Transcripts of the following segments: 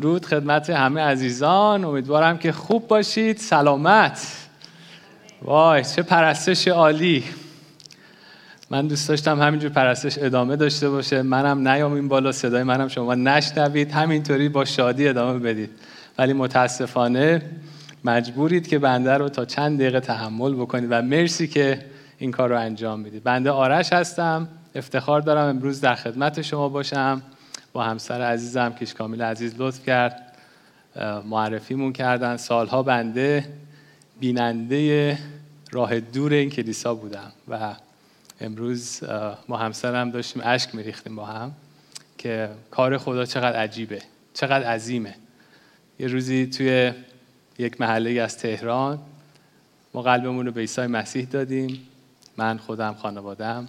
درود خدمت همه عزیزان. امیدوارم که خوب باشید. سلامت. وای چه پرستش عالی. من دوست داشتم همینجور پرستش ادامه داشته باشه. منم نیام این بالا صدای منم شما نشنوید. همینطوری با شادی ادامه بدید. ولی متاسفانه مجبورید که بنده رو تا چند دقیقه تحمل بکنید و مرسی که این کار رو انجام می‌دید. بنده آرش هستم. افتخار دارم امروز در خدمت شما باشم. با همسر عزیزم کیش کامیل عزیز لطف کرد. معرفیمون کردن. سالها بنده بیننده راه دور این کلیسا بودم و امروز ما همسرم داشتیم اشک میریختیم با هم که کار خدا چقدر عجیبه چقدر عظیمه. یه روزی توی یک محله از تهران ما قلبمون رو به عیسی مسیح دادیم. من خودم خانوادم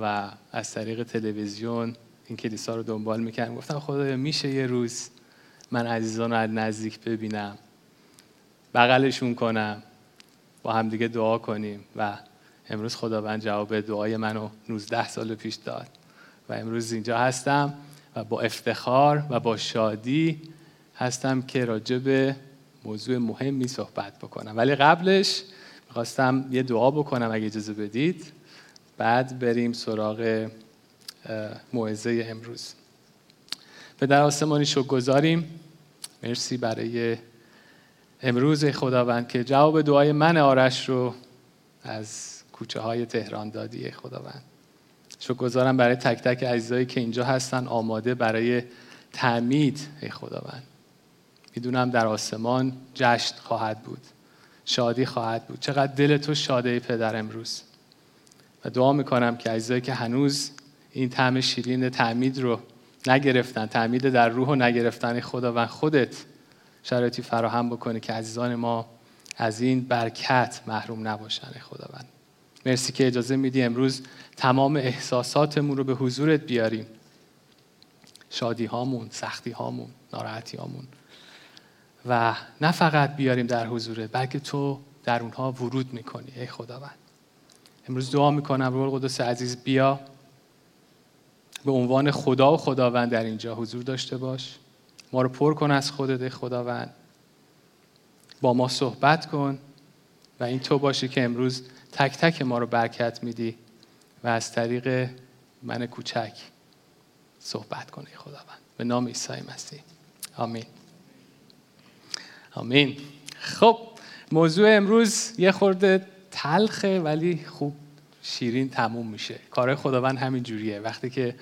و از طریق تلویزیون این کلیسا رو دنبال می‌کردم. گفتم خدایا میشه یه روز من عزیزان رو از نزدیک ببینم بغلشون کنم با همدیگه دعا کنیم. و امروز خداوند جواب دعای منو 19 سال پیش داد. و امروز اینجا هستم و با افتخار و با شادی هستم که راجع به موضوع مهمی صحبت بکنم. ولی قبلش می‌خواستم یه دعا بکنم اگه اجازه بدید. بعد بریم سراغ موعظه امروز. به در آسمانی شو گذاریم. مرسی برای امروز خداوند که جواب دعای من آرش رو از کوچه های تهران دادی خداوند. گذارم برای تک تک عزیزایی که اینجا هستن آماده برای تعمید ای خداوند. می‌دونم در آسمان جشن خواهد بود شادی خواهد بود. چقدر دل تو شاده پدر امروز. و دعا می‌کنم که عزیزایی که هنوز این طعم شیرین تعمید رو نگرفتن تعمید در روح و نگرفتن خداوند خودت شرایطی فراهم بکنه که عزیزان ما از این برکت محروم نباشن خداوند. مرسی که اجازه میدی امروز تمام احساساتمون رو به حضورت بیاریم. شادی هامون، سختی هامون، ناراحتی هامون و نه فقط بیاریم در حضورت بلکه تو در اونها ورود می‌کنی ای خداوند. امروز دعا می‌کنم روح القدس عزیز بیا. به عنوان خدا و خداوند در اینجا حضور داشته باش. ما رو پر کن از خودت خداوند. با ما صحبت کن و این تو باشه که امروز تک تک ما رو برکت میدی و از طریق من کوچک صحبت کنی خداوند. به نام عیسی مسیح. آمین. آمین. خب موضوع امروز یه خورده تلخه ولی خوب شیرین تموم میشه. کار خداوند همین جوریه. وقتی که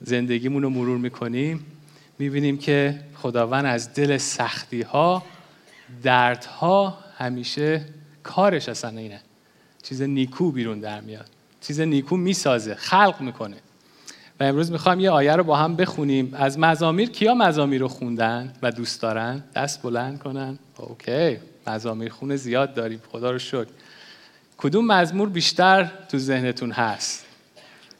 زندگیمون رو مرور می‌کنیم می‌بینیم که خداوند از دل سختی ها دردها همیشه کارش اصلا اینه. چیز نیکو بیرون در میاد. چیز نیکو می‌سازه خلق می‌کنه. و امروز می‌خوام یه آیه رو با هم بخونیم. از مزامیر کیا مزامیر رو خوندن و دوست دارن؟ دست بلند کنن. اوکی. مزامیر خونه زیاد داریم. خدا رو شکر. کدوم مزمور بیشتر تو ذهنتون هست؟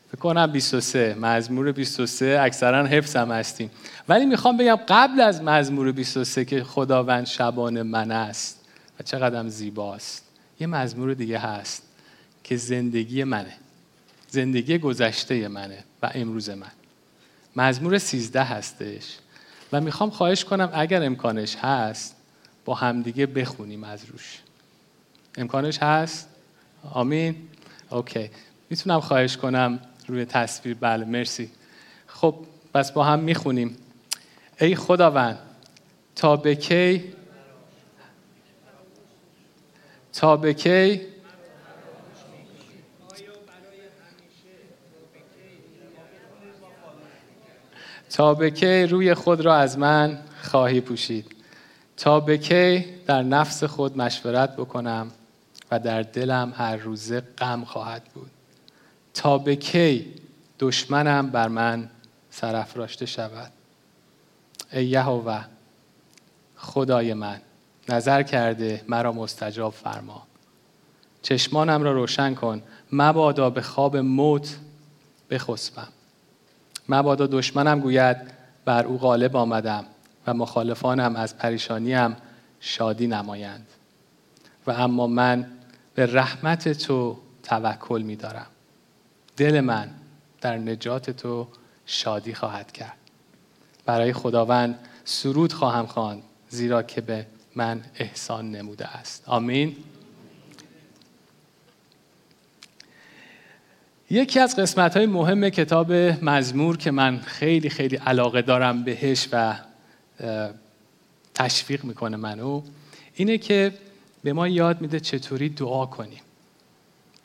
فکر کنم 23 مزمور 23 اکثرا حفظ هم هستیم. ولی می‌خوام بگم قبل از مزمور 23 که خداوند شبان من است و چقدر زیباست یه مزمور دیگه هست که زندگی منه. زندگی گذشته منه و امروز من. مزمور 13 هستش. و می‌خوام خواهش کنم اگر امکانش هست با همدیگه بخونیم از روش. امکانش هست؟ آمین؟ اوکی. می‌تونم خواهش کنم روی تصویر؟ بله مرسی. خب پس با هم می‌خونیم. ای خداوند تا به کی؟ تا به کی؟ تا به کی روی خود را از من خواهی پوشید؟ تا به کی در نفس خود مشورت بکنم؟ و در دلم هر روزه غم خواهد بود. تا به کی دشمنم بر من سرافراشته شود. ای یهوه خدای من نظر کرده مرا مستجاب فرما. چشمانم را روشن کن مبادا به خواب موت بخسبم. مبادا دشمنم گوید بر او غالب آمدم و مخالفانم از پریشانیم شادی نمایند. و اما من به رحمت تو توکل می دارم دل من در نجات تو شادی خواهد کرد. برای خداوند سرود خواهم خواند زیرا که به من احسان نموده است. آمین. یکی از قسمت های مهم کتاب مزمور که من خیلی خیلی علاقه دارم بهش و تشویق می‌کنه منو اینه که به ما یاد میده چطوری دعا کنیم.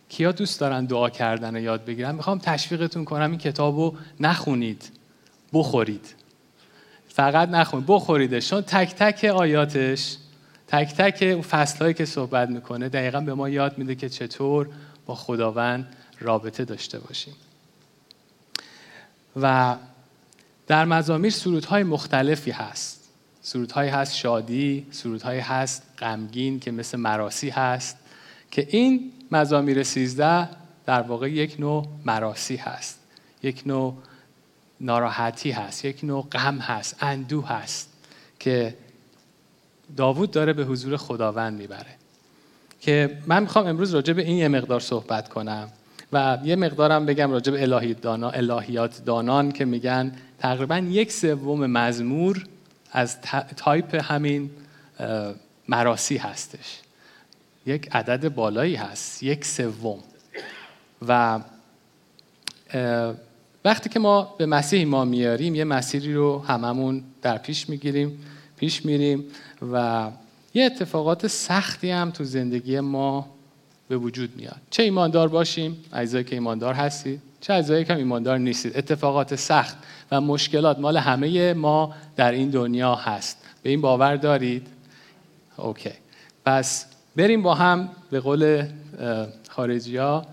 کیا دوست دارن دعا کردن رو یاد بگیرن؟ می‌خوام تشویقتون کنم این کتاب رو نخونید بخورید. فقط نخونید بخوریدش. چون تک تک آیاتش تک تک فصل هایی که صحبت می‌کنه دقیقا به ما یاد میده که چطور با خداوند رابطه داشته باشیم. و در مزامیر سرودهای مختلفی هست. سرودهایی هست شادی سرودهایی هست غمگین که مثل مراسی هست که این مزامیر سیزده در واقع یک نوع مراسی هست یک نوع ناراحتی هست یک نوع غم هست اندوه هست که داوود داره به حضور خداوند می‌بره. که من می‌خوام امروز راجع به این یه مقدار صحبت کنم و یه مقدارم بگم راجع به الهیات دانان که میگن تقریبا یک سوم مزمور از تایپ همین مراسی هستش. یک عدد بالایی هست یک سوم. و وقتی که ما به مسیح ما میاریم یه مسیری رو هممون در پیش می‌گیریم پیش میریم و یه اتفاقات سختی هم تو زندگی ما به وجود میاد. چه ایماندار باشیم؟ اجزایی که ایماندار هستید چه اجزایی که ایماندار نیستید. اتفاقات سخت و مشکلات مال همه ما در این دنیا هست. به این باور دارید؟ اوکی. پس بریم با هم به قول خارجی ها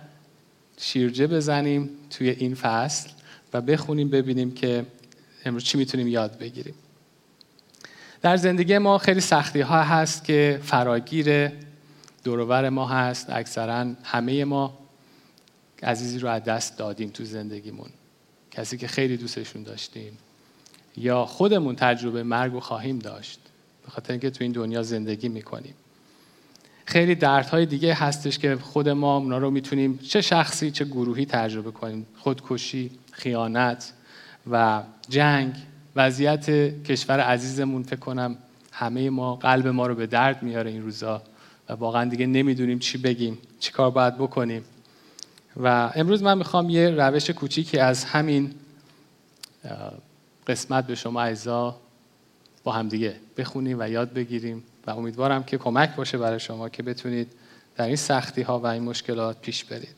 شیرجه بزنیم توی این فصل و بخونیم ببینیم که امروز چی می‌تونیم یاد بگیریم. در زندگی ما خیلی سختی ها هست که فراگیر دورور ما هست. اکثرا همه ما عزیزی رو از دست دادیم تو زندگیمون. کسی که خیلی دوستشون داشتیم. یا خودمون تجربه مرگ و خواهیم داشت. به خاطر اینکه تو این دنیا زندگی می‌کنیم. خیلی دردهای دیگه هستش که خود ما اونا رو می‌تونیم چه شخصی چه گروهی تجربه کنیم. خودکشی خیانت و جنگ وضعیت کشور عزیزمون فکر کنم همه ما قلب ما رو به درد میاره این روزا و واقعا دیگه نمی‌دونیم چی بگیم چی کار باید بکنیم. و امروز من می‌خوام یه روش کوچیکی از همین قسمت به شما اعضا با هم دیگه بخونیم و یاد بگیریم و امیدوارم که کمک باشه برای شما که بتونید در این سختی ها و این مشکلات پیش برید.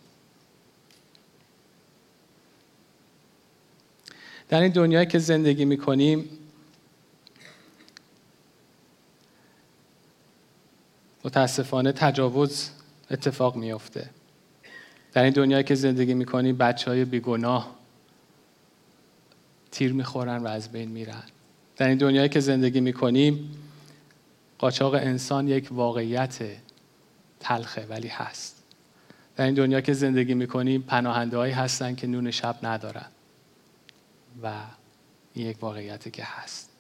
در این دنیایی که زندگی می‌کنیم متاسفانه تجاوز اتفاق میافته. در این دنیایی که زندگی می‌کنیم بچه های بیگناه تیر می‌خورن و از بین میرن. در این دنیایی که زندگی می‌کنیم قاچاق انسان یک واقعیت تلخه ولی هست. در این دنیا که زندگی می‌کنیم پناهنده هایی هستن که نون شب ندارن. و این یک واقعیتی که هست.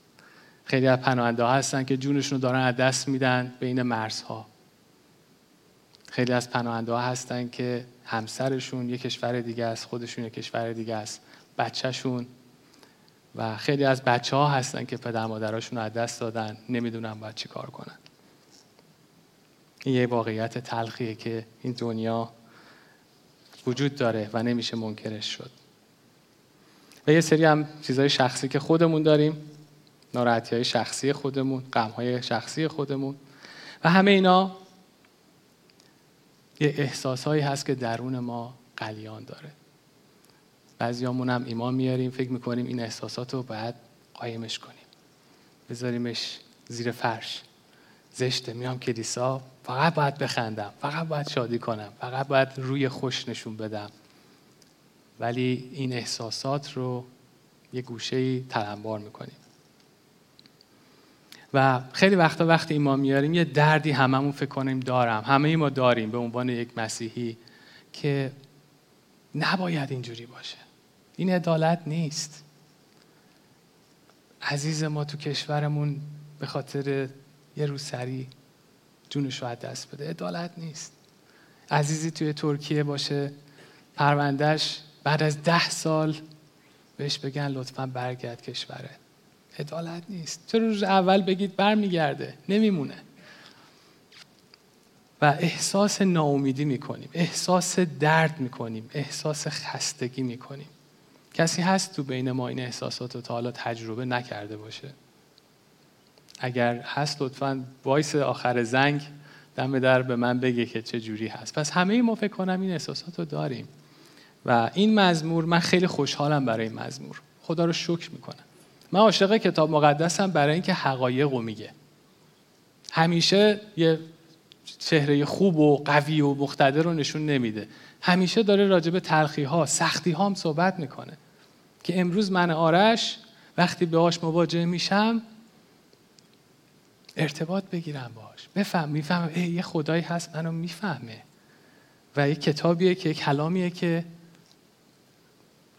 خیلی از پناهنده هستن که جونشون رو دارن از دست میدن بین مرزها. خیلی از پناهنده هستن که همسرشون یک کشور دیگه است خودشون یک کشور دیگه است بچهشون. و خیلی از بچه ها هستن که پدر مادراشون از دست دادن نمی‌دونن باید چی کار کنن. این یه واقعیت تلخیه که این دنیا وجود داره و نمیشه منکرش شد. و یه سری هم چیزهای شخصی که خودمون داریم ناراحتی های شخصی خودمون غم های شخصی خودمون. و همه اینا یه احساسهایی هست که درون ما قلیان داره. بعضیامون هم ایمان میاریم فکر می‌کنیم این احساسات رو باید قایمش کنیم. بذاریمش زیر فرش. زشته میام کلیسا فقط باید بخندم فقط باید شادی کنم فقط باید روی خوش نشون بدم. ولی این احساسات رو یه گوشه تلمبار می‌کنیم. و خیلی وقتا وقتی ایمان میاریم یه دردی هممون فکر کنیم دارم. همه ما داریم به عنوان یک مسیحی که نباید اینجوری باشه. این عدالت نیست. عزیز ما تو کشورمون به خاطر یه روسری جونش رو دست بده. عدالت نیست. عزیزی توی ترکیه باشه پروندهش بعد از ده سال بهش بگن لطفا برگرد کشوره عدالت نیست. چرا روز اول بگید برمیگرده نمیمونه. و احساس ناامیدی می‌کنیم احساس درد می‌کنیم احساس خستگی می‌کنیم. کسی هست تو بین ما این احساسات رو تا حالا تجربه نکرده باشه؟ اگر هست لطفا وایس آخر زنگ دم در به من بگه که چه جوری هست. پس همه ما فکر کنم این احساسات رو داریم. و این مزمور من خیلی خوشحالم برای این مزمور. خدا رو شکر می‌کنم. من عاشق کتاب مقدسم برای اینکه حقایق رو میگه. همیشه یه چهره خوب و قوی و مقتدر رو نشون نمیده. همیشه داره راجع به تلخی ها سختی ها هم صحبت می‌کنه. که امروز من آرش وقتی باهاش مواجه میشم ارتباط بگیرم باش بفهم میفهم یه خدایی هست منو می‌فهمه. و یه کتابیه که کلامیه که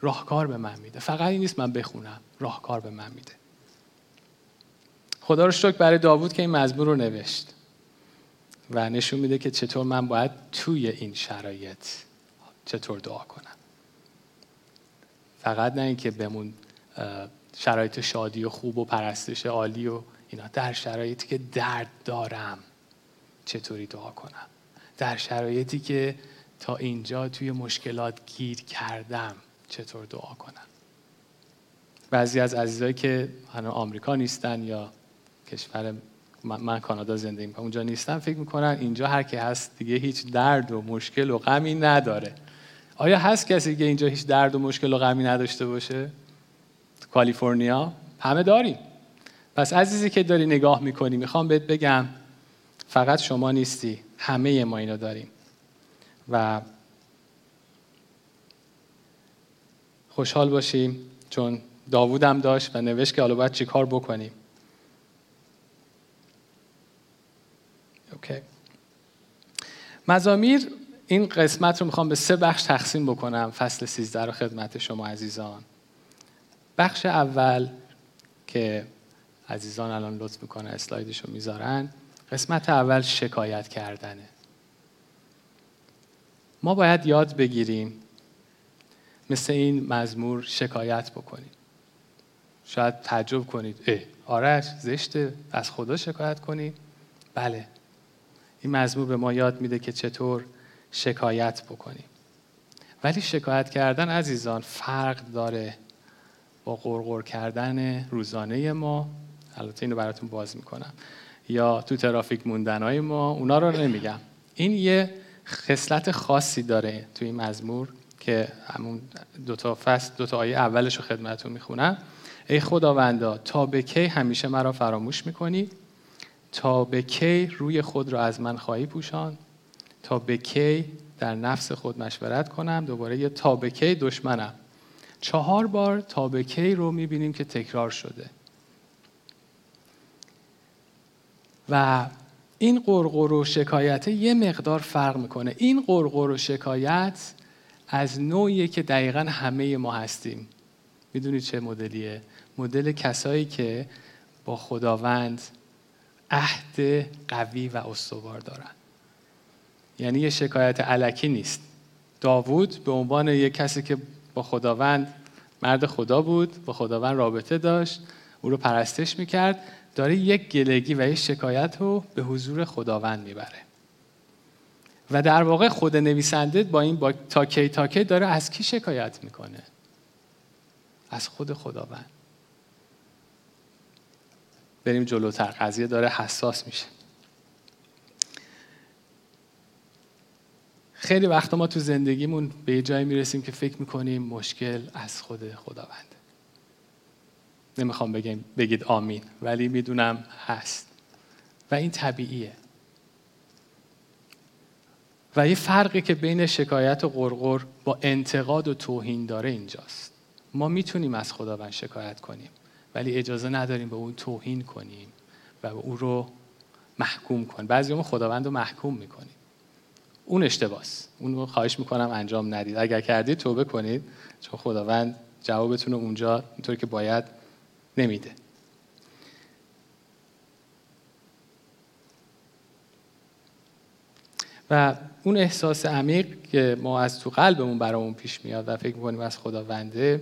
راهکار به من میده. فقط این نیست من بخونم. راهکار به من میده. خدا رو شکر برای داوود که این مزمور رو نوشت. و نشون میده که چطور من باید توی این شرایط چطور دعا کنم. فقط نه اینکه بمون شرایط شادی و خوب و پرستش عالی و اینا. در شرایطی که درد دارم چطوری دعا کنم؟ در شرایطی که تا اینجا توی مشکلات گیر کردم چطور دعا کنم بعضی از عزیزایی که هنوز آمریکا نیستن یا کشور من کانادا زندگی می‌کنم اونجا نیستم فکر می‌کنن اینجا هر کی هست دیگه هیچ درد و مشکل و غمی نداره. آیا هست کسی که اینجا هیچ درد و مشکل و غمی نداشته باشه؟ تو کالیفرنیا؟ همه داریم. پس عزیزی که داری نگاه می‌کنی می‌خوام بهت بگم فقط شما نیستی همه ما اینو داریم. و خوشحال باشیم چون داوودم داشت و نوشت که حالا باید چیکار بکنیم. اوکی مزامیر این قسمت رو می‌خوام به سه بخش تقسیم بکنم فصل 13 رو خدمت شما عزیزان. بخش اول که عزیزان الان لطف می‌کنه اسلایدش رو می‌ذارن قسمت اول شکایت کردنه. ما باید یاد بگیریم مثل این مزمور شکایت بکنیم شاید تعجب کنید. اه آرش زشته. از خدا شکایت کنید. بله. این مزمور به ما یاد میده که چطور شکایت بکنیم. ولی شکایت کردن عزیزان فرق داره با قرقر کردن روزانه ما. البته اینو براتون باز می‌کنم. یا تو ترافیک موندنهای ما اونا رو نمیگم. این یه خصلت خاصی داره تو این مزمور. که همون دو تا فصل دو تا آیه اولش رو خدمتتون می‌خونم. ای خداوندا تا به کی همیشه مرا فراموش می‌کنی؟ تا به کی روی خود را از من خواهی پوشان تا به کی در نفس خود مشورت کنم؟ دوباره یه تا به کی دشمنم. چهار بار تا به کی رو می‌بینیم که تکرار شده. و این قرقر و شکایت یه مقدار فرق می‌کنه. این قرقر و شکایت از نوعیه که دقیقا همه ما هستیم. می‌دونید چه مدلیه؟ مدل کسایی که با خداوند عهد قوی و استوار دارن. یعنی یه شکایت علکی نیست. داوود به عنوان یه کسی که با خداوند مرد خدا بود با خداوند رابطه داشت او رو پرستش می‌کرد داره یک گلگی و یک شکایت رو به حضور خداوند می‌بره. و در واقع خود نویسنده با این با تاکی تاکی داره از کی شکایت می‌کنه؟ از خود خداوند. بریم جلوتر. قضیه داره حساس میشه. خیلی وقتا ما تو زندگیمون به جایی می‌رسیم که فکر می‌کنیم مشکل از خود خداوند. نمی‌خوام بگم بگید آمین ولی می‌دونم هست. و این طبیعیه. و یه فرقی که بین شکایت و غرغر با انتقاد و توهین داره اینجاست. ما می‌تونیم از خداوند شکایت کنیم ولی اجازه نداریم به اون توهین کنیم و او رو محکوم کنیم. بعضی ما خداوند رو محکوم می‌کنیم. اون اشتباس. اون رو خواهش می‌کنم انجام ندید. اگر کردید توبه کنید چون خداوند جوابتون رو اونجا اینطور که باید نمیده. اون احساس عمیق که ما از تو قلبمون برامون پیش میاد و فکر می‌کنیم از خداونده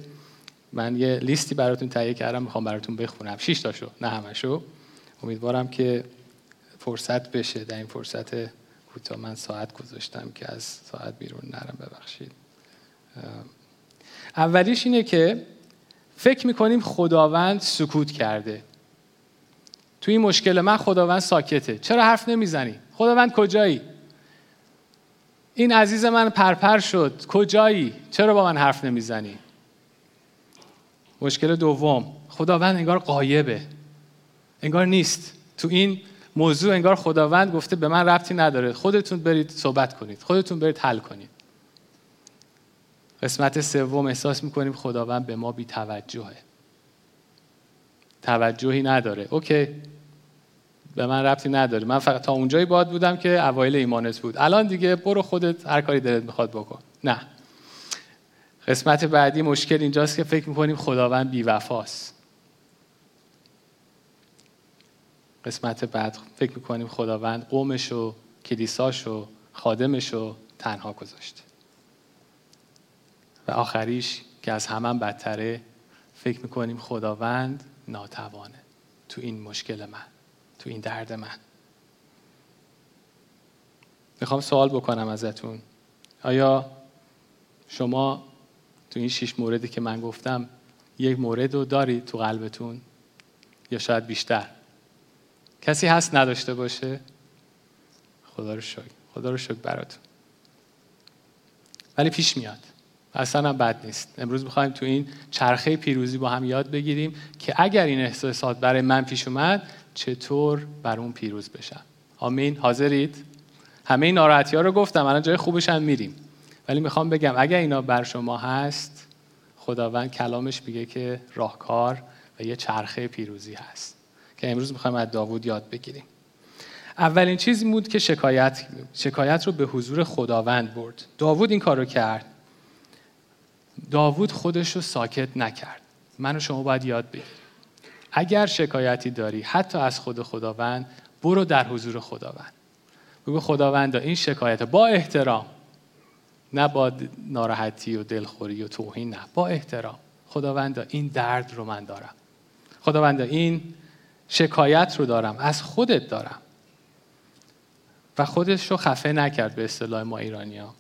من یه لیستی براتون تهیه کردم می‌خوام براتون بخونم. 6 تاشو نه همشو امیدوارم که فرصت بشه در این فرصت کوتاه من ساعت گذاشتم که از ساعت بیرون نرم ببخشید. اولیش اینه که فکر می‌کنیم خداوند سکوت کرده. توی این مشکل من خداوند ساکته. چرا حرف نمی‌زنی؟ خداوند کجایی؟ این عزیز من پرپر شد. کجایی؟ چرا با من حرف نمی‌زنی؟ مشکل دوم. خداوند انگار قایبه. انگار نیست. تو این موضوع انگار خداوند گفته به من ربطی نداره. خودتون برید صحبت کنید. خودتون برید حل کنید. قسمت سوم احساس می‌کنیم خداوند به ما بی توجهه توجهی نداره. اوکی. به من ربطی نداره. من فقط تا اونجایی باد بودم که اوایل ایمانت بود. الان دیگه برو خودت هر کاری دلت می‌خواد بکن. نه. قسمت بعدی مشکل اینجاست که فکر می‌کنیم خداوند بیوفاست. قسمت بعد فکر می‌کنیم خداوند قومش و کلیساش و خادمش رو تنها گذاشته و آخریش که از همه بدتره فکر می‌کنیم خداوند ناتوانه تو این مشکل من. تو این درد من. می‌خوام سوال بکنم ازتون. آیا شما تو این شش موردی که من گفتم یک مورد رو دارید تو قلبتون؟ یا شاید بیشتر؟ کسی هست نداشته باشه؟ خدا رو شکر. خدا رو شکر براتون. ولی پیش میاد. اصلا هم بد نیست. امروز می‌خوایم تو این چرخه پیروزی با هم یاد بگیریم که اگر این احساسات برای من پیش اومد چطور بر اون پیروز بشم. آمین. حاضرید؟ همه این ناراحتی ها رو گفتم. الان جای خوبش هم میریم. ولی می‌خوام بگم اگر اینا بر شما هست خداوند کلامش میگه که راهکار و یه چرخه پیروزی هست که امروز می‌خوایم از داوود یاد بگیریم. اولین چیزی بود که شکایت شکایت رو به حضور خداوند برد. داوود این کار رو کرد. داوود خودش رو ساکت نکرد. من و شما باید یاد بگیریم. اگر شکایتی داری حتی از خود خداوند برو در حضور خداوند. بگو خداوند این شکایت با احترام نه با ناراحتی و دلخوری و توهین نه با احترام. خداوند این درد رو من دارم. خداوند این شکایت رو دارم از خودت دارم. و خودش رو خفه نکرد به اصطلاح ما ایرانی ها.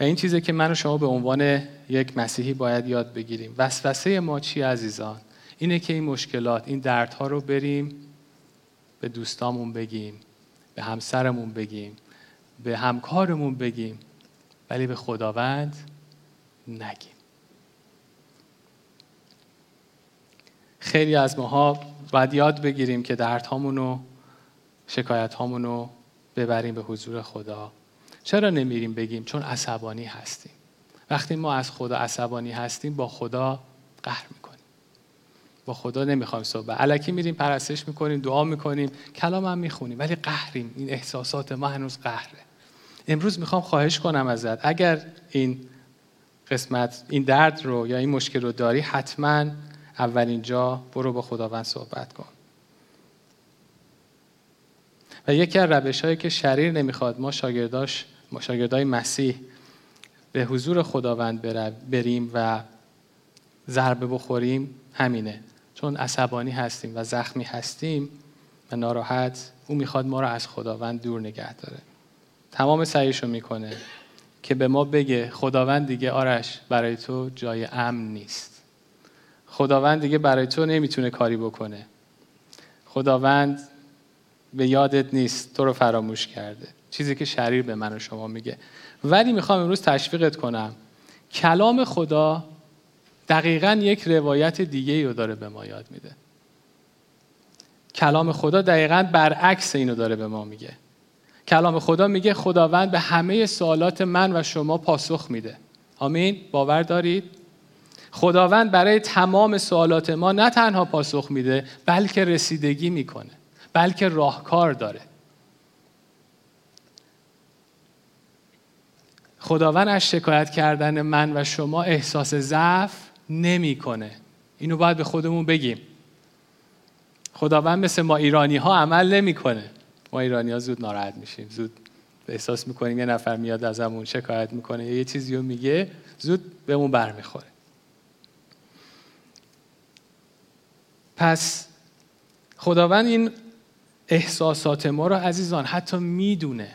و این چیزی که من و شما به عنوان یک مسیحی باید یاد بگیریم. وسوسه ما چی عزیزان؟ اینه که این مشکلات این دردها رو بریم به دوستامون بگیم به همسرمون بگیم به همکارمون بگیم ولی به خداوند نگیم. خیلی از ماها باید یاد بگیریم که دردهامون و شکایت رو ببریم به حضور خدا. چرا نمیریم بگیم؟ چون عصبانی هستیم. وقتی ما از خدا عصبانی هستیم با خدا قهر می‌کنیم. با خدا نمی‌خوایم صحبت. علکی میریم پرستش می‌کنیم دعا می‌کنیم کلام هم می‌خونیم ولی قهریم. این احساسات ما هنوز قهره. امروز می‌خوام خواهش کنم ازت. اگر این قسمت این درد رو یا این مشکل رو داری حتما اولین جا برو با خداوند صحبت کن. و یکی از روش هایی که شریر نمی‌خواد ما شاگرداش ما شاگردای مسیح به حضور خداوند بریم و ضربه بخوریم همینه. چون عصبانی هستیم و زخمی هستیم و ناراحت او می‌خواد ما رو از خداوند دور نگه داره. تمام سعیشو می‌کنه که به ما بگه خداوند دیگه آرش برای تو جای امن نیست. خداوند دیگه برای تو نمی‌تونه کاری بکنه. خداوند به یادت نیست تو رو فراموش کرده. چیزی که شریر به من و شما میگه. ولی می‌خوام امروز تشویقت کنم. کلام خدا دقیقا یک روایت دیگه رو داره به ما یاد میده. کلام خدا دقیقا برعکس اینو داره به ما میگه. کلام خدا میگه خداوند به همه سوالات من و شما پاسخ میده. آمین؟ باور دارید؟ خداوند برای تمام سوالات ما نه تنها پاسخ میده بلکه رسیدگی می‌کنه بلکه راهکار داره. خداوند از شکایت کردن من و شما احساس ضعف نمی‌کنه. اینو باید به خودمون بگیم. خداوند مثل ما ایرانی ها عمل نمی‌کنه. ما ایرانی ها زود ناراحت میشیم. زود احساس می‌کنیم یه نفر میاد ازمون شکایت می‌کنه یه چیزی رو میگه زود بهمون برمیخوره. پس خداوند این احساسات ما رو عزیزان حتی می‌دونه.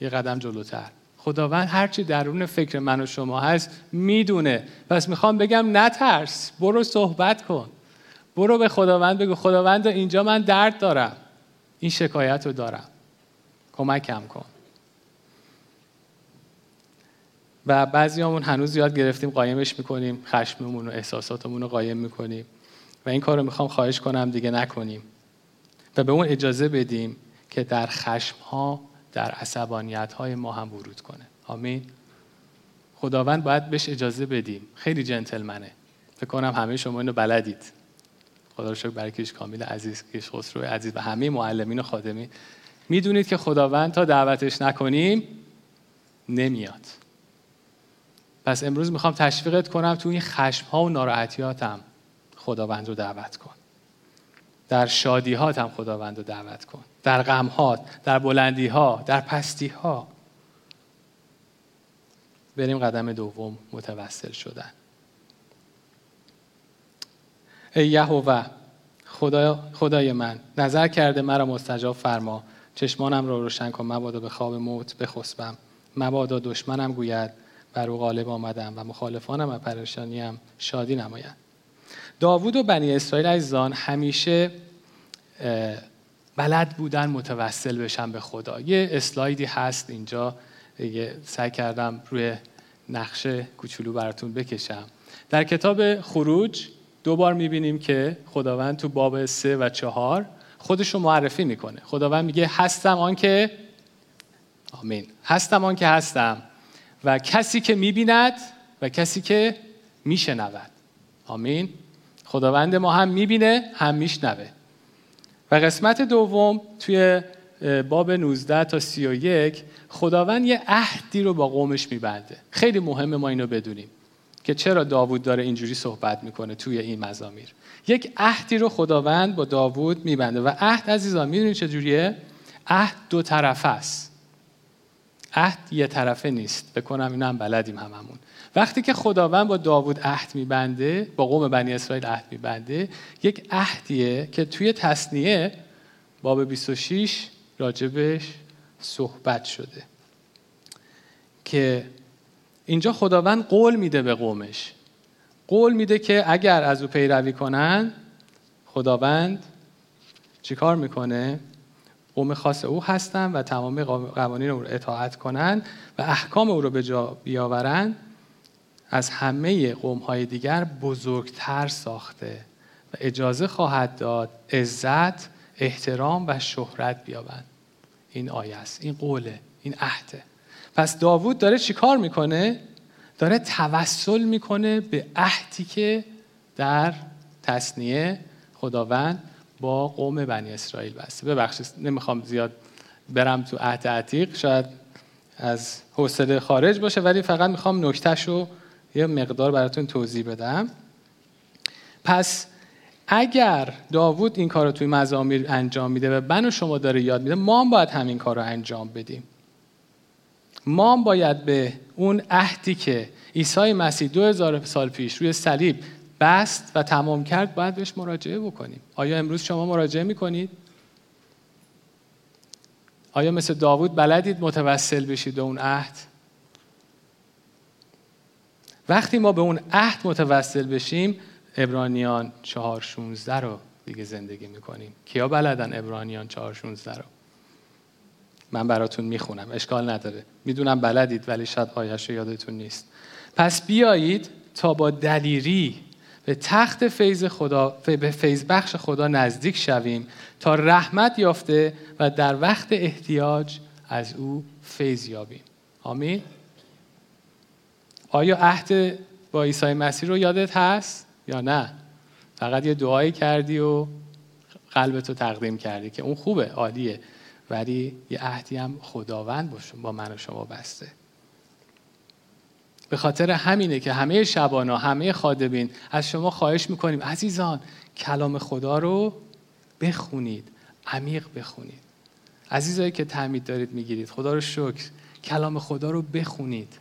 یه قدم جلوتر. خداوند هرچی درون فکر من و شما هست می‌دونه. پس می‌خوام بگم نترس. برو صحبت کن. برو به خداوند بگو خداوند اینجا من درد دارم. این شکایت رو دارم. کمکم کن. و بعضی همون هنوز یاد گرفتیم قایمش می‌کنیم خشممون و احساساتمون رو قایم می‌کنیم. و این کار رو می‌خوام خواهش کنم دیگه نکنیم. و به اون اجازه بدیم که در خشم ها در عصبانیت های ما هم ورود کنه. آمین. خداوند باید بهش اجازه بدیم. خیلی جنتلمنه. فکر کنم همه شما اینو بلدید. خدا رو شکر برای کیش کامیل عزیز کیش خسرو عزیز و همه معلمین و خادمین. می‌دونید که خداوند تا دعوتش نکنیم نمیاد. پس امروز می‌خوام تشویقت کنم تو این خشم ها و ناراحتیاتم خداوند رو دعوت کن. در شادیهات هم خداوند رو دعوت کن. در غمهات در بلندی ها در پستی ها بریم قدم دوم متوسل شدن. ای یهوه خدا خدای من نظر کرده مرا مستجاب فرما. چشمانم را روشن کن مبادا به خواب موت بخسبم. مبادا دشمنم گوید بر او غالب آمدم و مخالفانم و پریشانیم شادی نمایند داوود و بنی اسرائیل عزیزان همیشه بلد بودن متوسل بشن به خدا. یه اسلایدی هست اینجا سعی کردم روی نقشه کوچولو براتون بکشم. در کتاب خروج دو بار می‌بینیم که خداوند تو باب سه و چهار خودش رو معرفی می‌کنه. خداوند میگه هستم آن که آمین. هستم آن که هستم و کسی که می‌بیند و کسی که میشنود. آمین. خداوند ما هم می‌بینه هم میشنوه. و قسمت دوم توی باب 19 تا 31 خداوند یه عهدی رو با قومش میبنده. خیلی مهمه ما اینو بدونیم که چرا داوود داره اینجوری صحبت می‌کنه توی این مزامیر. یک عهدی رو خداوند با داوود میبنده و عهد عزیزان می‌دونید چجوریه عهد دو طرفه است. عهد یه طرفه نیست. بکنم اینا هم بلدیم هممون. وقتی که خداوند با داوود عهد میبنده با قوم بنی اسرائیل عهد میبنده یک عهدیه که توی تصنیه باب 26 راجبش صحبت شده که اینجا خداوند قول میده به قومش. قول میده که اگر از او پیروی کنن خداوند چیکار می‌کنه؟ قوم خاص او هستن و تمام قوانین او رو اطاعت کنن و احکام او رو به جا بیاورن. از همه قوم های دیگر بزرگتر ساخته و اجازه خواهد داد عزت احترام و شهرت بیابند. این آیه است این قوله این عهده. پس داوود داره چیکار می‌کنه؟ داره توسل می‌کنه به عهدی که در تصنیه خداوند با قوم بنی اسرائیل بسته. ببخشید نمی‌خوام زیاد برم تو عهد عتیق شاید از حوصله خارج باشه ولی فقط می‌خوام نکتهش رو یه مقدار براتون توضیح بدم پس اگر داوود این کار رو توی مزامیر انجام میده و من و شما داره یاد میده ما هم باید همین کار رو انجام بدیم ما هم باید به اون عهدی که عیسی مسیح دو هزار سال پیش روی صلیب بست و تمام کرد باید بهش مراجعه بکنیم آیا امروز شما مراجعه می‌کنید؟ آیا مثل داوود بلدید متوسل بشید به اون عهد؟ وقتی ما به اون عهد متوسل بشیم ابرانیان 4.16 رو دیگه زندگی می‌کنیم. کیا بلدن ابرانیان 4.16 رو؟ من براتون می‌خونم. اشکال نداره. می‌دونم بلدید ولی شاید آیش یادتون نیست. پس بیایید تا با دلیری به تخت فیض خدا به فیض بخش خدا نزدیک شویم تا رحمت یافته و در وقت احتیاج از او فیض یابیم. آمین؟ آیا عهد با عیسی مسیح رو یادت هست یا نه؟ فقط یه دعایی کردی و قلبتو تقدیم کردی که اون خوبه عالیه. ولی یه عهدی هم خداوند با من و شما بسته. به خاطر همینه که همه شبانا همه خادمین از شما خواهش می‌کنیم. عزیزان کلام خدا رو بخونید عمیق بخونید. عزیزایی که تعمید دارید می‌گیرید خدا رو شکر. کلام خدا رو بخونید.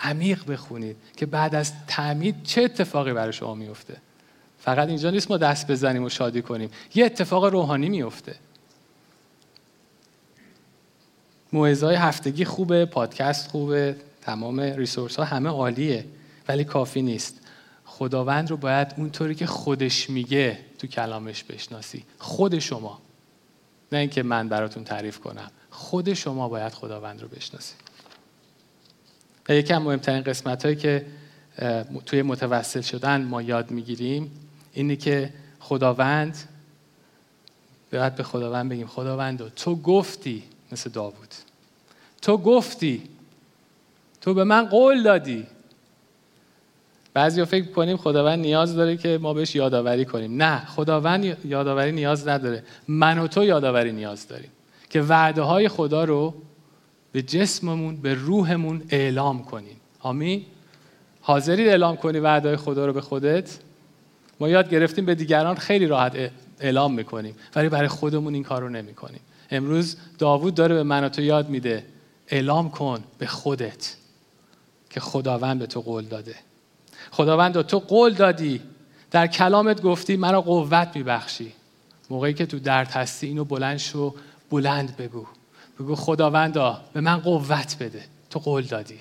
عمیق بخونید که بعد از تعمید چه اتفاقی برای شما میفته؟ فقط اینجا نیست ما دست بزنیم و شادی کنیم. یه اتفاق روحانی میفته. موعظه های هفتگی خوبه پادکست خوبه تمام ریسورس ها همه عالیه ولی کافی نیست. خداوند رو باید اونطوری که خودش میگه تو کلامش بشناسی. خود شما. نه اینکه من براتون تعریف کنم. خود شما باید خداوند رو بشناسی یکی از مهمترین قسمت هایی که توی متوسل شدن ما یاد می‌گیریم اینه که خداوند باید به خداوند بگیم خداوند تو گفتی مثل داوود. تو گفتی. تو به من قول دادی. بعضی فکر کنیم خداوند نیاز داره که ما بهش یادآوری کنیم. نه خداوند یادآوری نیاز نداره. من و تو یادآوری نیاز داریم که وعده های خدا رو به جسممون به روحمون اعلام کنیم. آمین؟ حاضری اعلام کنی وعده های خدا رو به خودت؟ ما یاد گرفتیم به دیگران خیلی راحت اعلام می‌کنیم ولی برای خودمون این کار رو نمی‌کنیم. امروز داوود داره به من تو یاد میده. اعلام کن به خودت که خداوند به تو قول داده. خداوند تو قول دادی. در کلامت گفتی مرا قوت میبخشی. موقعی که تو درد هستی اینو بلند شو بلند بگو. بگو خداوندا به من قوت بده. تو قول دادی.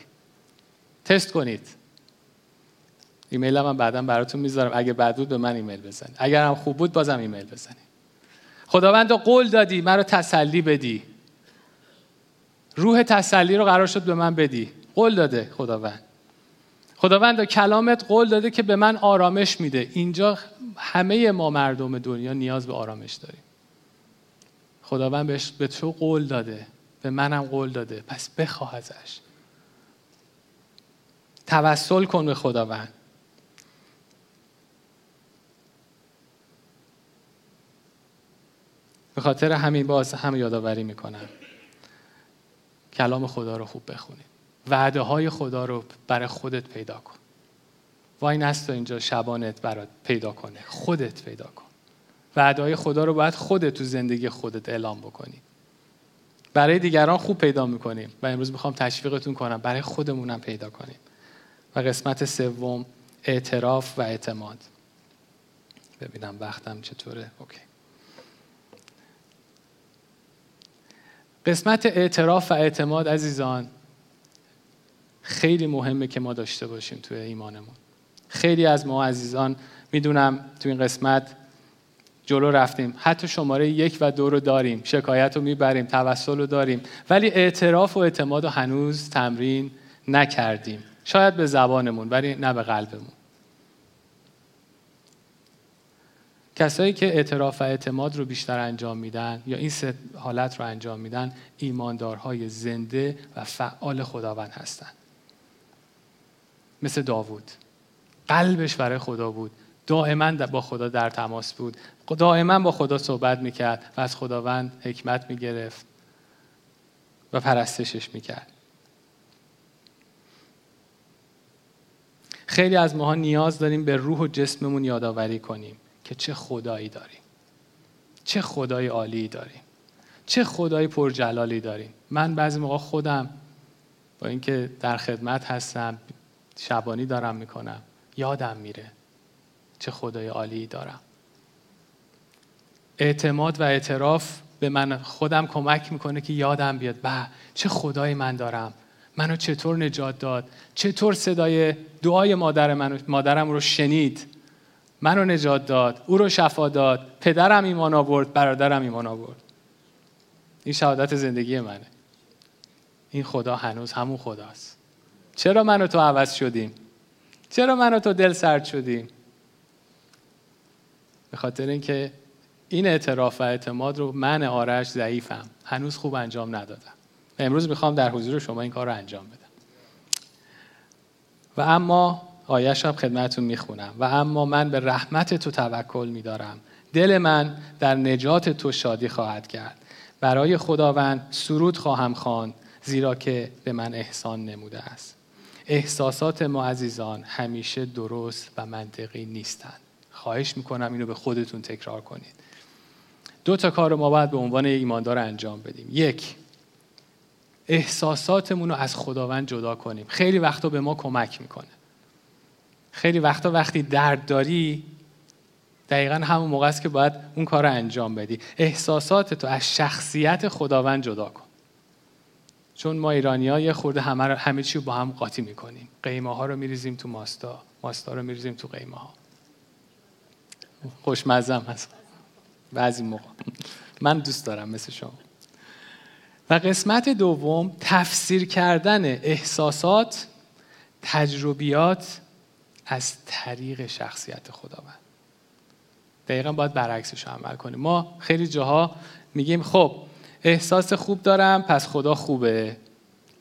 تست کنید. ایمیل هم بعدا براتون می‌ذارم. اگه بد بود به من ایمیل بزنید. اگر هم خوب بود بازم ایمیل بزنید. خداوند قول دادی مرا تسلی بدی. روح تسلی رو قرار شد به من بدی. قول داده خداوند. خداوند کلامت قول داده که به من آرامش میده. اینجا همه ما مردم دنیا نیاز به آرامش داریم. خداوند بهش به تو قول داده. به منم قول داده. پس بخواه ازش. توسل کن به خداوند. به خاطر همین باز هم یادآوری می‌کنم. کلام خدا رو خوب بخونید وعده های خدا رو برای خودت پیدا کن. وای نستا اینجا شبانت برات پیدا کنه. خودت پیدا کن. وعده های خدا رو باید خودت تو زندگی خودت اعلام بکنی. برای دیگران خوب پیدا می‌کنیم و امروز می‌خوام تشویقتون کنم برای خودمونم پیدا کنیم. و قسمت سوم اعتراف و اعتماد. ببینم وقتم چطوره. اوکی. قسمت اعتراف و اعتماد عزیزان خیلی مهمه که ما داشته باشیم توی ایمانمون. خیلی از ما عزیزان می‌دونم تو این قسمت جلو رفتیم. حتی شماره یک و دو رو داریم. شکایت رو می‌بریم توسل رو داریم. ولی اعتراف و اعتماد رو هنوز تمرین نکردیم. شاید به زبانمون ولی نه به قلبمون. کسایی که اعتراف و اعتماد رو بیشتر انجام میدن یا این سه حالت رو انجام میدن ایماندارهای زنده و فعال خداوند هستند مثل داوود. قلبش برای خدا بود. دائما با خدا در تماس بود. دائما با خدا صحبت می‌کرد و از خداوند حکمت می‌گرفت و پرستشش می‌کرد. خیلی از ماها نیاز داریم به روح و جسممون یادآوری کنیم که چه خدایی داریم. چه خدای عالی داریم. چه خدای پرجلالی داریم. من بعضی موقع خودم با اینکه در خدمت هستم شبانی دارم می‌کنم یادم میره. چه خدای عالی دارم. اعتماد و اعتراف به من خودم کمک می‌کنه که یادم بیاد به چه خدایی من دارم. منو چطور نجات داد. چطور صدای دعای مادر من مادرم رو شنید. منو نجات داد او رو شفا داد. پدرم ایمان آورد برادرم ایمان آورد. این شهادت زندگی منه. این خدا هنوز همون خداست. چرا من و تو عوض شدیم؟ چرا من و تو دل سرد شدیم؟ به خاطر اینکه این اعتراف و اعتماد رو من آرش ضعیفم. هنوز خوب انجام ندادم. امروز می‌خوام در حضور شما این کار رو انجام بدم. و اما آیش هم خدمتون می‌خونم. و اما من به رحمت تو توکل میدارم. دل من در نجات تو شادی خواهد کرد. برای خداوند سرود خواهم خواند زیرا که به من احسان نموده است. احساسات ما عزیزان همیشه درست و منطقی نیستند. خواهش می‌کنم اینو به خودتون تکرار کنید. دو تا کار ما باید به عنوان ایماندار انجام بدیم. یک احساساتمون رو از خداوند جدا کنیم. خیلی وقتا به ما کمک می‌کنه. خیلی وقتا وقتی درد داری دقیقا همون موقع است که باید اون کار رو انجام بدی. احساسات تو از شخصیت خداوند جدا کن. چون ما ایرانی ها یه خورده همه, همه چی رو با هم قاطی می‌کنیم. قیمه ها رو میریزیم تو ماستا ماستا رو میریزیم تو قیمه ها خوشمزم هست. بعضی موقع. من دوست دارم مثل شما. و قسمت دوم تفسیر کردن احساسات تجربیات از طریق شخصیت خداوند. دقیقا باید برعکسش عمل کنیم. ما خیلی جاها میگیم خب احساس خوب دارم پس خدا خوبه.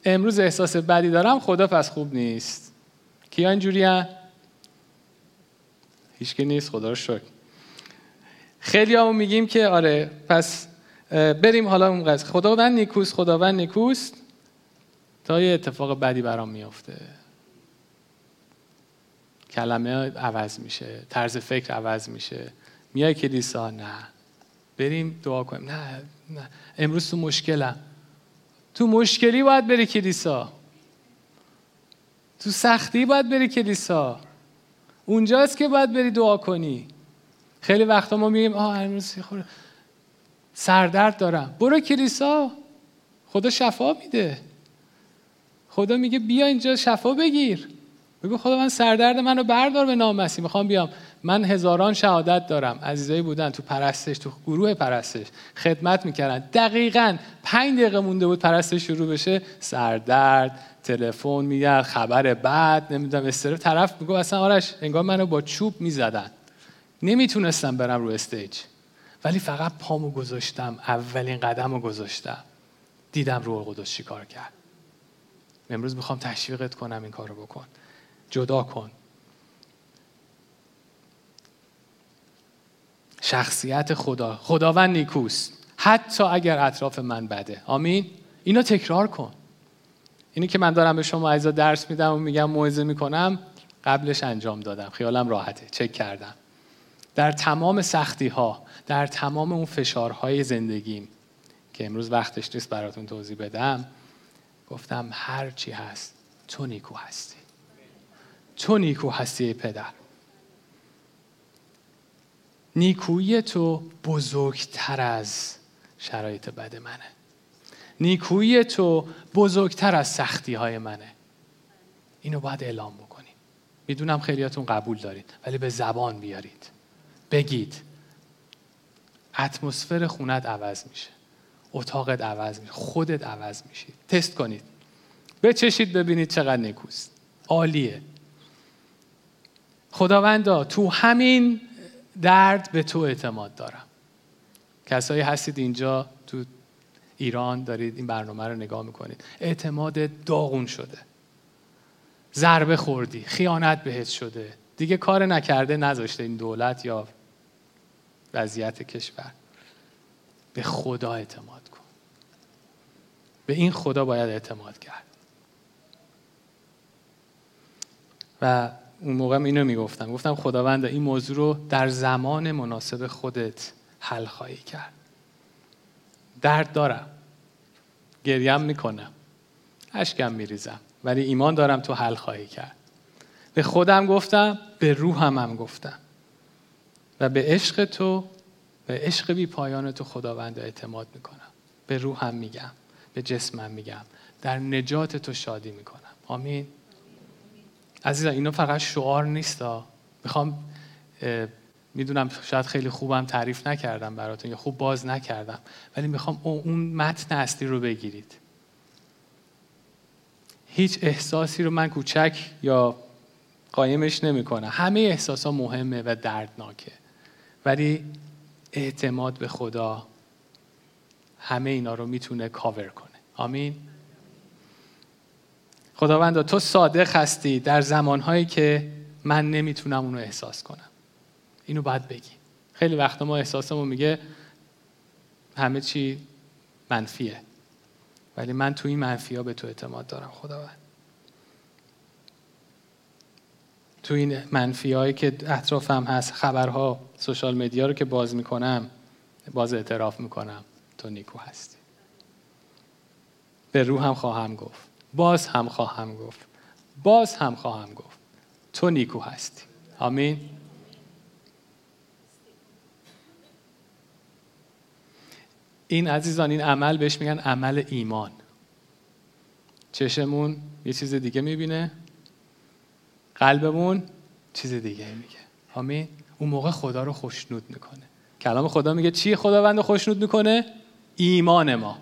امروز احساس بدی دارم خدا پس خوب نیست. کیا اینجوری هم؟ هیچ نیست خدا رو شکر. خیلی همون میگیم که آره پس بریم حالا اون قضیه. خداوند نیکوست خداوند نیکوست. تا یه اتفاق بدی برام میافته. کلمه عوض میشه طرز فکر عوض میشه. میای کلیسا نه. بریم دعا کنیم. نه نه. امروز تو مشکلم. تو مشکلی باید بری کلیسا. تو سختی باید بری کلیسا. اونجاست که باید بری دعا کنی. خیلی وقتا ما میگیم آه امروز سردرد دارم. برو کلیسا. خدا شفا میده. خدا میگه بیا اینجا شفا بگیر. بگو خدا من سردرد منو بردار به نام مسیح می‌خوام بیام. من هزاران شهادت دارم. عزیزایی بودن تو پرستش تو گروه پرستش خدمت می‌کردن. دقیقا پنج دقیقه مونده بود پرستش شروع بشه. سردرد تلفن میگرد خبر بعد نمی‌دونم استرا طرف میگو اصلا آرش انگار منو با چوب می‌زدن. نمی‌تونستم برم رو استیج. ولی فقط پامو گذاشتم اولین قدم رو گذاشتم. دیدم روح القدس چیکار کرد. امروز می‌خوام تشویقت کنم این کارو بکن. جدا کن. شخصیت خدا. خداوند نیکوست. حتی اگر اطراف من بده. آمین. اینو تکرار کن. اینی که من دارم به شما عزیزا درس میدم و میگم موعظه می‌کنم قبلش انجام دادم. خیالم راحته. چک کردم. در تمام سختی ها در تمام اون فشارهای زندگیم که امروز وقتش نیست براتون توضیح بدم گفتم هر چی هست تو نیکو هستی. تو نیکو هستی پدر. نیکویی تو بزرگتر از شرایط بد منه. نیکویی تو بزرگتر از سختی های منه. اینو باید اعلام بکنید می‌دونم خیلیاتون قبول دارید ولی به زبان بیارید. بگید اتمسفر خونت عوض میشه. اتاقت عوض میشه. خودت عوض میشید تست کنید. بچشید ببینید چقدر نیکوست. عالیه. خداوندا تو همین درد به تو اعتماد دارم. کسایی هستید اینجا تو ایران دارید این برنامه رو نگاه می‌کنید. اعتماد داغون شده. ضربه خوردی خیانت بهت شده. دیگه کار نکرده نذاشته این دولت یا وضعیت کشور. به خدا اعتماد کن. به این خدا باید اعتماد کرد. و اون موقع اینو می‌گفتم. گفتم خداوند این موضوع رو در زمان مناسب خودت حل خواهی کرد. درد دارم. گریم می‌کنم. اشکم میریزم. ولی ایمان دارم تو حل خواهی کرد. به خودم گفتم به روحم هم گفتم. و به عشق تو به عشق بی پایان تو خداوند اعتماد می‌کنم. به روحم میگم. به جسمم میگم. در نجات تو شادی می‌کنم. آمین. عزیزان اینو فقط شعار نیست می‌خوام می‌دونم شاید خیلی خوبم تعریف نکردم براتون یا خوب باز نکردم ولی می‌خوام اون متن اصلی رو بگیرید. هیچ احساسی رو من کوچک یا قایمش نمی‌کنم. همه احساس ها مهمه و دردناکه. ولی اعتماد به خدا همه اینا رو می‌تونه کاور کنه. آمین؟ خداوندا تو صادق هستی در زمانهایی که من نمی‌تونم اونو احساس کنم. اینو باید بگی. خیلی وقتا ما احساسمون میگه همه چی منفیه. ولی من تو این منفی ها به تو اعتماد دارم خداوند تو این منفی هایی که اطرافم هست خبرها سوشال مدیا رو که باز می‌کنم باز اعتراف می‌کنم تو نیکو هستی. به روح هم خواهم گفت. باز هم خواهم گفت. باز هم خواهم گفت. تو نیکو هستی. آمین. این عزیزان این عمل بهش میگن عمل ایمان. چشمون یه چیز دیگه می‌بینه. قلبمون چیز دیگه میگه. آمین. اون موقع خدا رو خوشنود می‌کنه. کلام خدا میگه چی خداوند رو خوشنود می‌کنه؟ ایمان ما.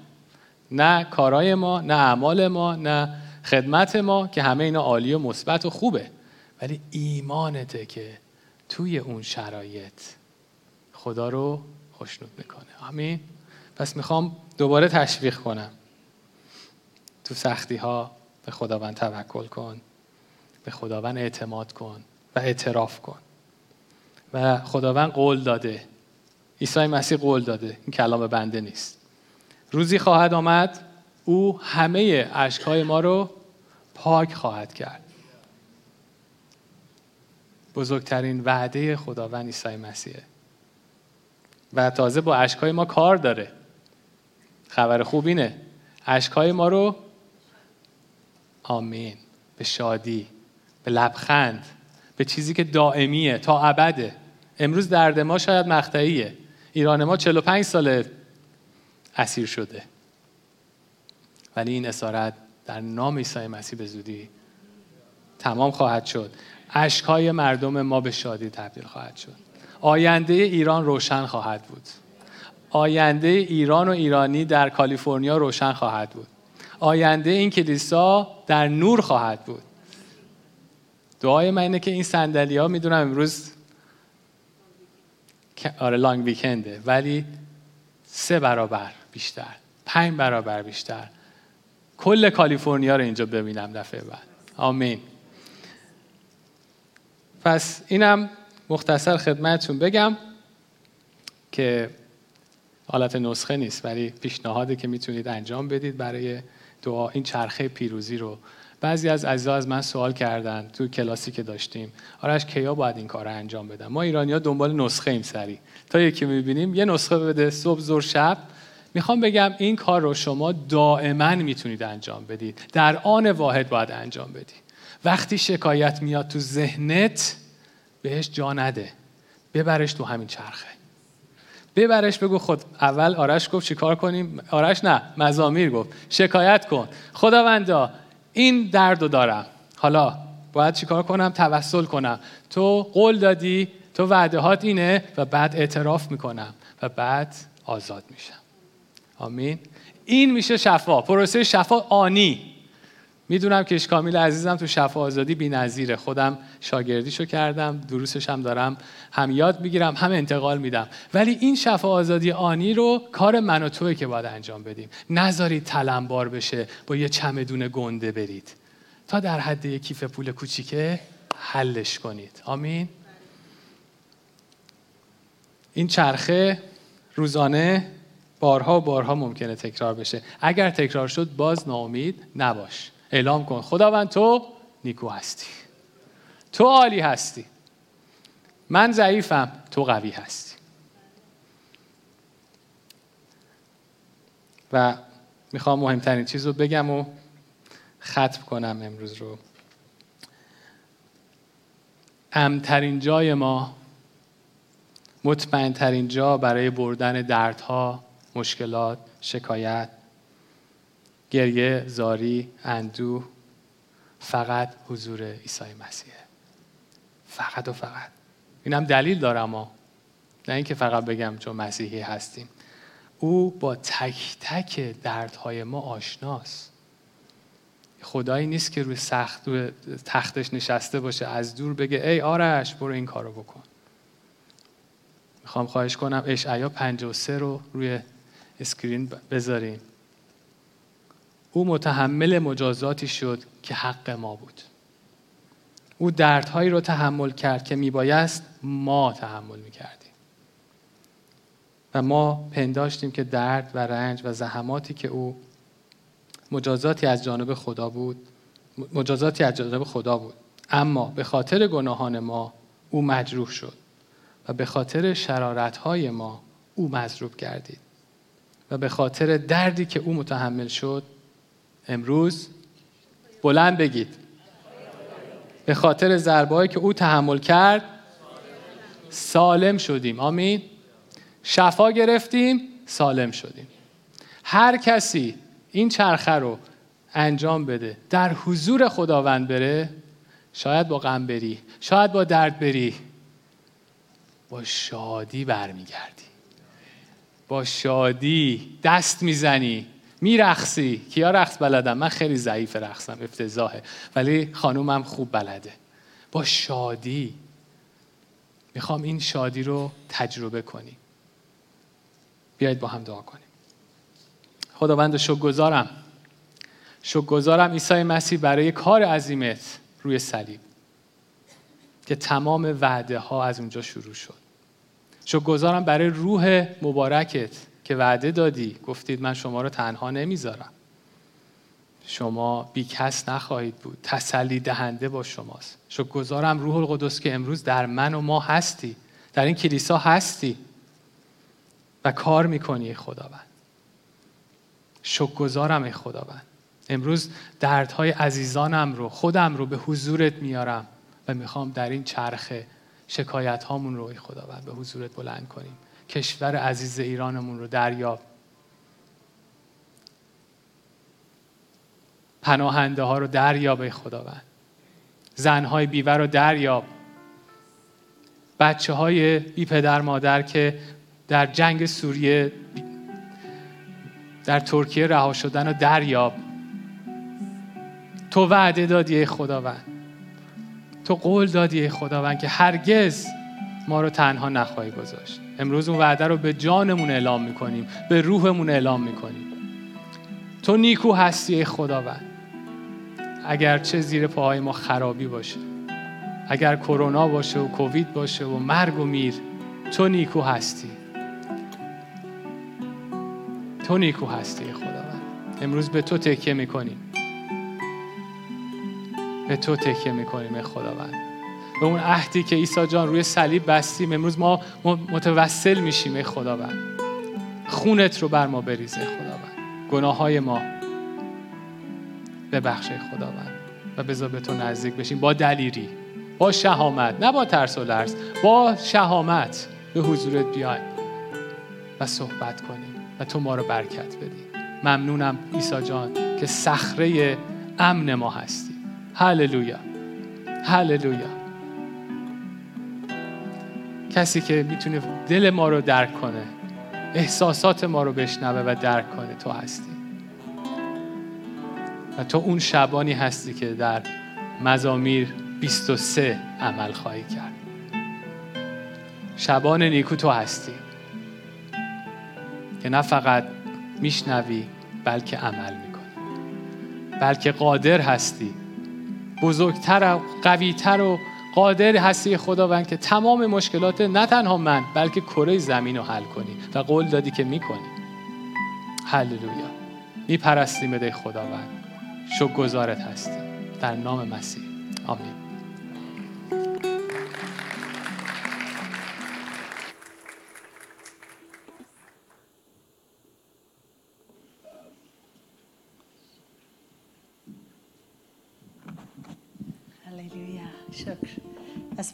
نه کارای ما نه اعمال ما نه خدمت ما که همه اینا عالی و مثبت و خوبه. ولی ایمانته که توی اون شرایط خدا رو خوشنود می‌کنه. آمین. پس می‌خوام دوباره تشویق کنم. تو سختی ها به خداوند توکل کن به خداوند اعتماد کن و اعتراف کن. و خداوند قول داده. عیسی مسیح قول داده. این کلام بنده نیست. روزی خواهد آمد او همه اشکهای ما رو پاک خواهد کرد. بزرگترین وعده خداوند عیسی مسیحه. و تازه با اشکهای ما کار داره. خبر خوب اینه. اشکهای ما رو آمین به شادی به لبخند به چیزی که دائمیه تا ابده. امروز درد ما شاید مقطعیه. ایران ما 45 ساله اسیر شده. ولی این اسارت در نام عیسی مسیح به زودی تمام خواهد شد. اشکهای مردم ما به شادی تبدیل خواهد شد. آینده ایران روشن خواهد بود. آینده ایران و ایرانی در کالیفرنیا روشن خواهد بود. آینده این کلیسا در نور خواهد بود. دعای من اینه که این سندلی ها می‌دونم امروز آره لانگ ویکنده ولی سه برابر. بیشتر. پنج برابر بیشتر. کل کالیفرنیا رو اینجا ببینم دفعه بعد. آمین. پس اینم مختصر خدمتتون بگم که حالت نسخه نیست ولی پیشنهاده که می‌تونید انجام بدید برای دعا این چرخه پیروزی رو. بعضی از عزیزا از من سوال کردن تو کلاسی که داشتیم. آرش کیا باید این کار رو انجام بدم ما ایرانیا دنبال نسخه ایم سری. تا یکی می‌بینیم یه نسخه بده صبح زور شب. می‌خوام بگم این کار رو شما دائما می‌تونید انجام بدید. در آن واحد باید انجام بدید وقتی شکایت میاد تو ذهنت بهش جا نده. ببرش تو همین چرخه. ببرش بگو خود اول آرش گفت چیکار کنیم؟ آرش نه مزامیر گفت. شکایت کن. خداوندا این درد رو دارم. حالا باید چیکار کنم؟ توسل کنم. تو قول دادی تو وعده هات اینه و بعد اعتراف می‌کنم و بعد آزاد میشم. آمین. این میشه شفا. پروسه شفا آنی. می‌دونم که کامیل عزیزم تو شفا آزادی بی‌نظیره. خودم شاگردیشو کردم دروسش هم دارم هم یاد می‌گیرم هم انتقال میدم. ولی این شفا آزادی آنی رو کار من و توی که باید انجام بدیم. نذارید تلمبار بشه با یه چمدون گنده برید. تا در حد یه کیف پول کوچیکه حلش کنید. آمین. این چرخه روزانه بارها بارها ممکنه تکرار بشه. اگر تکرار شد باز ناامید نباش. اعلام کن. خداوند تو نیکو هستی. تو عالی هستی. من ضعیفم تو قوی هستی. و می‌خوام مهمترین چیز رو بگم و ختم کنم امروز رو. امترین جای ما مطمئن جا برای بردن دردها مشکلات شکایت گریه زاری اندوه فقط حضور عیسی مسیحه فقط و فقط. اینم دلیل دارم ما نه اینکه فقط بگم چون مسیحی هستیم. او با تک تک دردهای ما آشناست. خدایی نیست که روی سخت روی تختش نشسته باشه از دور بگه ای آرش برو این کارو بکن. می‌خوام خواهش کنم اشعیا 53 رو روی اسکرین بذاریم. او متحمل مجازاتی شد که حق ما بود. او دردهایی رو تحمل کرد که میبایست ما تحمل می‌کردیم. و ما پنداشتیم که درد و رنج و زحماتی که او مجازاتی از جانب خدا بود مجازاتی از جانب خدا بود. اما به خاطر گناهان ما او مجروح شد و به خاطر شرارتهای ما او مضروب گردید. و به خاطر دردی که او متحمل شد امروز بلند بگید. به خاطر ضربه‌ای که او تحمل کرد سالم شدیم. آمین. شفا گرفتیم سالم شدیم. هر کسی این چرخه رو انجام بده در حضور خداوند بره شاید با غم بری شاید با درد بری با شادی برمیگردی. با شادی دست می‌زنی. میرخصی کیا رقص بلدم من خیلی ضعیف رقصم افتضاحه. ولی خانومم خوب بلده. با شادی. می‌خوام این شادی رو تجربه کنیم. بیایید با هم دعا کنیم. خداوند گذارم شکر گذارم عیسی مسیح برای کار عظیمت روی صلیب که تمام وعده ها از اونجا شروع شد. شکر گذارم برای روح مبارکت که وعده دادی. گفتید من شما رو تنها نمی‌ذارم. شما بیکس نخواهید بود. تسلی دهنده با شماست. شکر گذارم روح القدس که امروز در من و ما هستی. در این کلیسا هستی. و کار می‌کنی خداوند. شکر گذارم ای خداوند. امروز دردهای عزیزانم رو خودم رو به حضورت میارم و می‌خوام در این چرخه شکایت هامون رو خداوند به حضورت بلند کنیم. کشور عزیز ایرانمون رو دریاب پناهنده ها رو دریاب ای خداوند. زنهای بیوه رو دریاب بچه های بی پدر مادر که در جنگ سوریه در ترکیه رها شدن رو دریاب تو وعده دادی ای خداوند. تو قول دادی خداوند که هرگز ما رو تنها نخواهی گذاشت. امروز اون وعده رو به جانمون اعلام می‌کنیم به روحمون اعلام می‌کنیم. تو نیکو هستی خداوند. اگر چه زیر پاهای ما خرابی باشه اگر کرونا باشه و کووید باشه و مرگ و میر تو نیکو هستی. تو نیکو هستی خداوند. امروز به تو تکیه می‌کنیم. به تو تکیه می‌کنیم خداوند. به اون عهدی که عیسی جان روی صلیب بستیم امروز ما متوسل میشیم ای خداوند. خونت رو بر ما بریزه خداوند. گناه های ما ببخش خداوند. و بذار به تو نزدیک بشیم با دلیری با شهامت نه با ترس و لرز با شهامت به حضورت بیایم و صحبت کنیم و تو ما رو برکت بدی. ممنونم عیسی جان که صخره امن ما هستی. هللویا هللویا کسی که می‌تونه دل ما رو درک کنه احساسات ما رو بشنوه و درک کنه تو هستی. و تو اون شبانی هستی که در مزامیر 23 عمل خواهی کرد. شبان نیکو تو هستی. که نه فقط میشنوی بلکه عمل می‌کنی. بلکه قادر هستی بزرگتر و قویتر و قادر هستی خداوند که تمام مشکلات نه تنها من بلکه کره زمین رو حل کنی و قول دادی که می‌کنی. هللویا. میپرستیم به خداوند. شکر گذارت هستی در نام مسیح. آمین.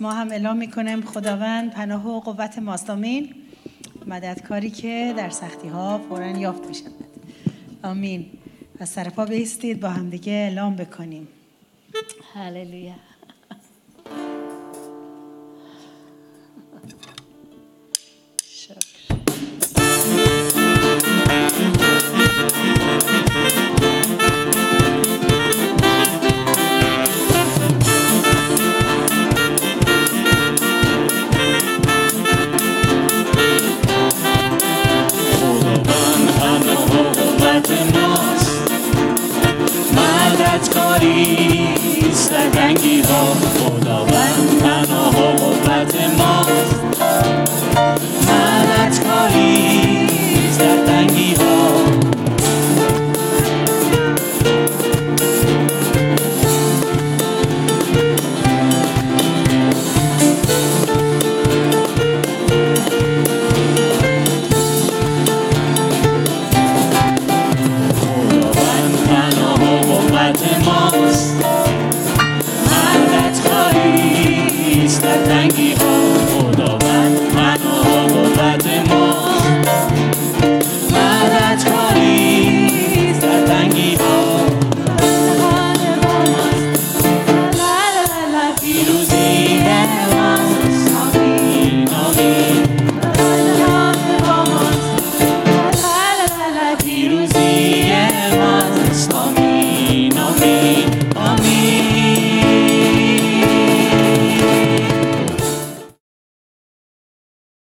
ما هم اعلام می‌کنیم خداوند پناه و قوت ماست. آمین. مددکاری که در سختی ها فورا یافت می‌شود. آمین. پس سرپا بیستید با همدیگه اعلام بکنیم. هللویا.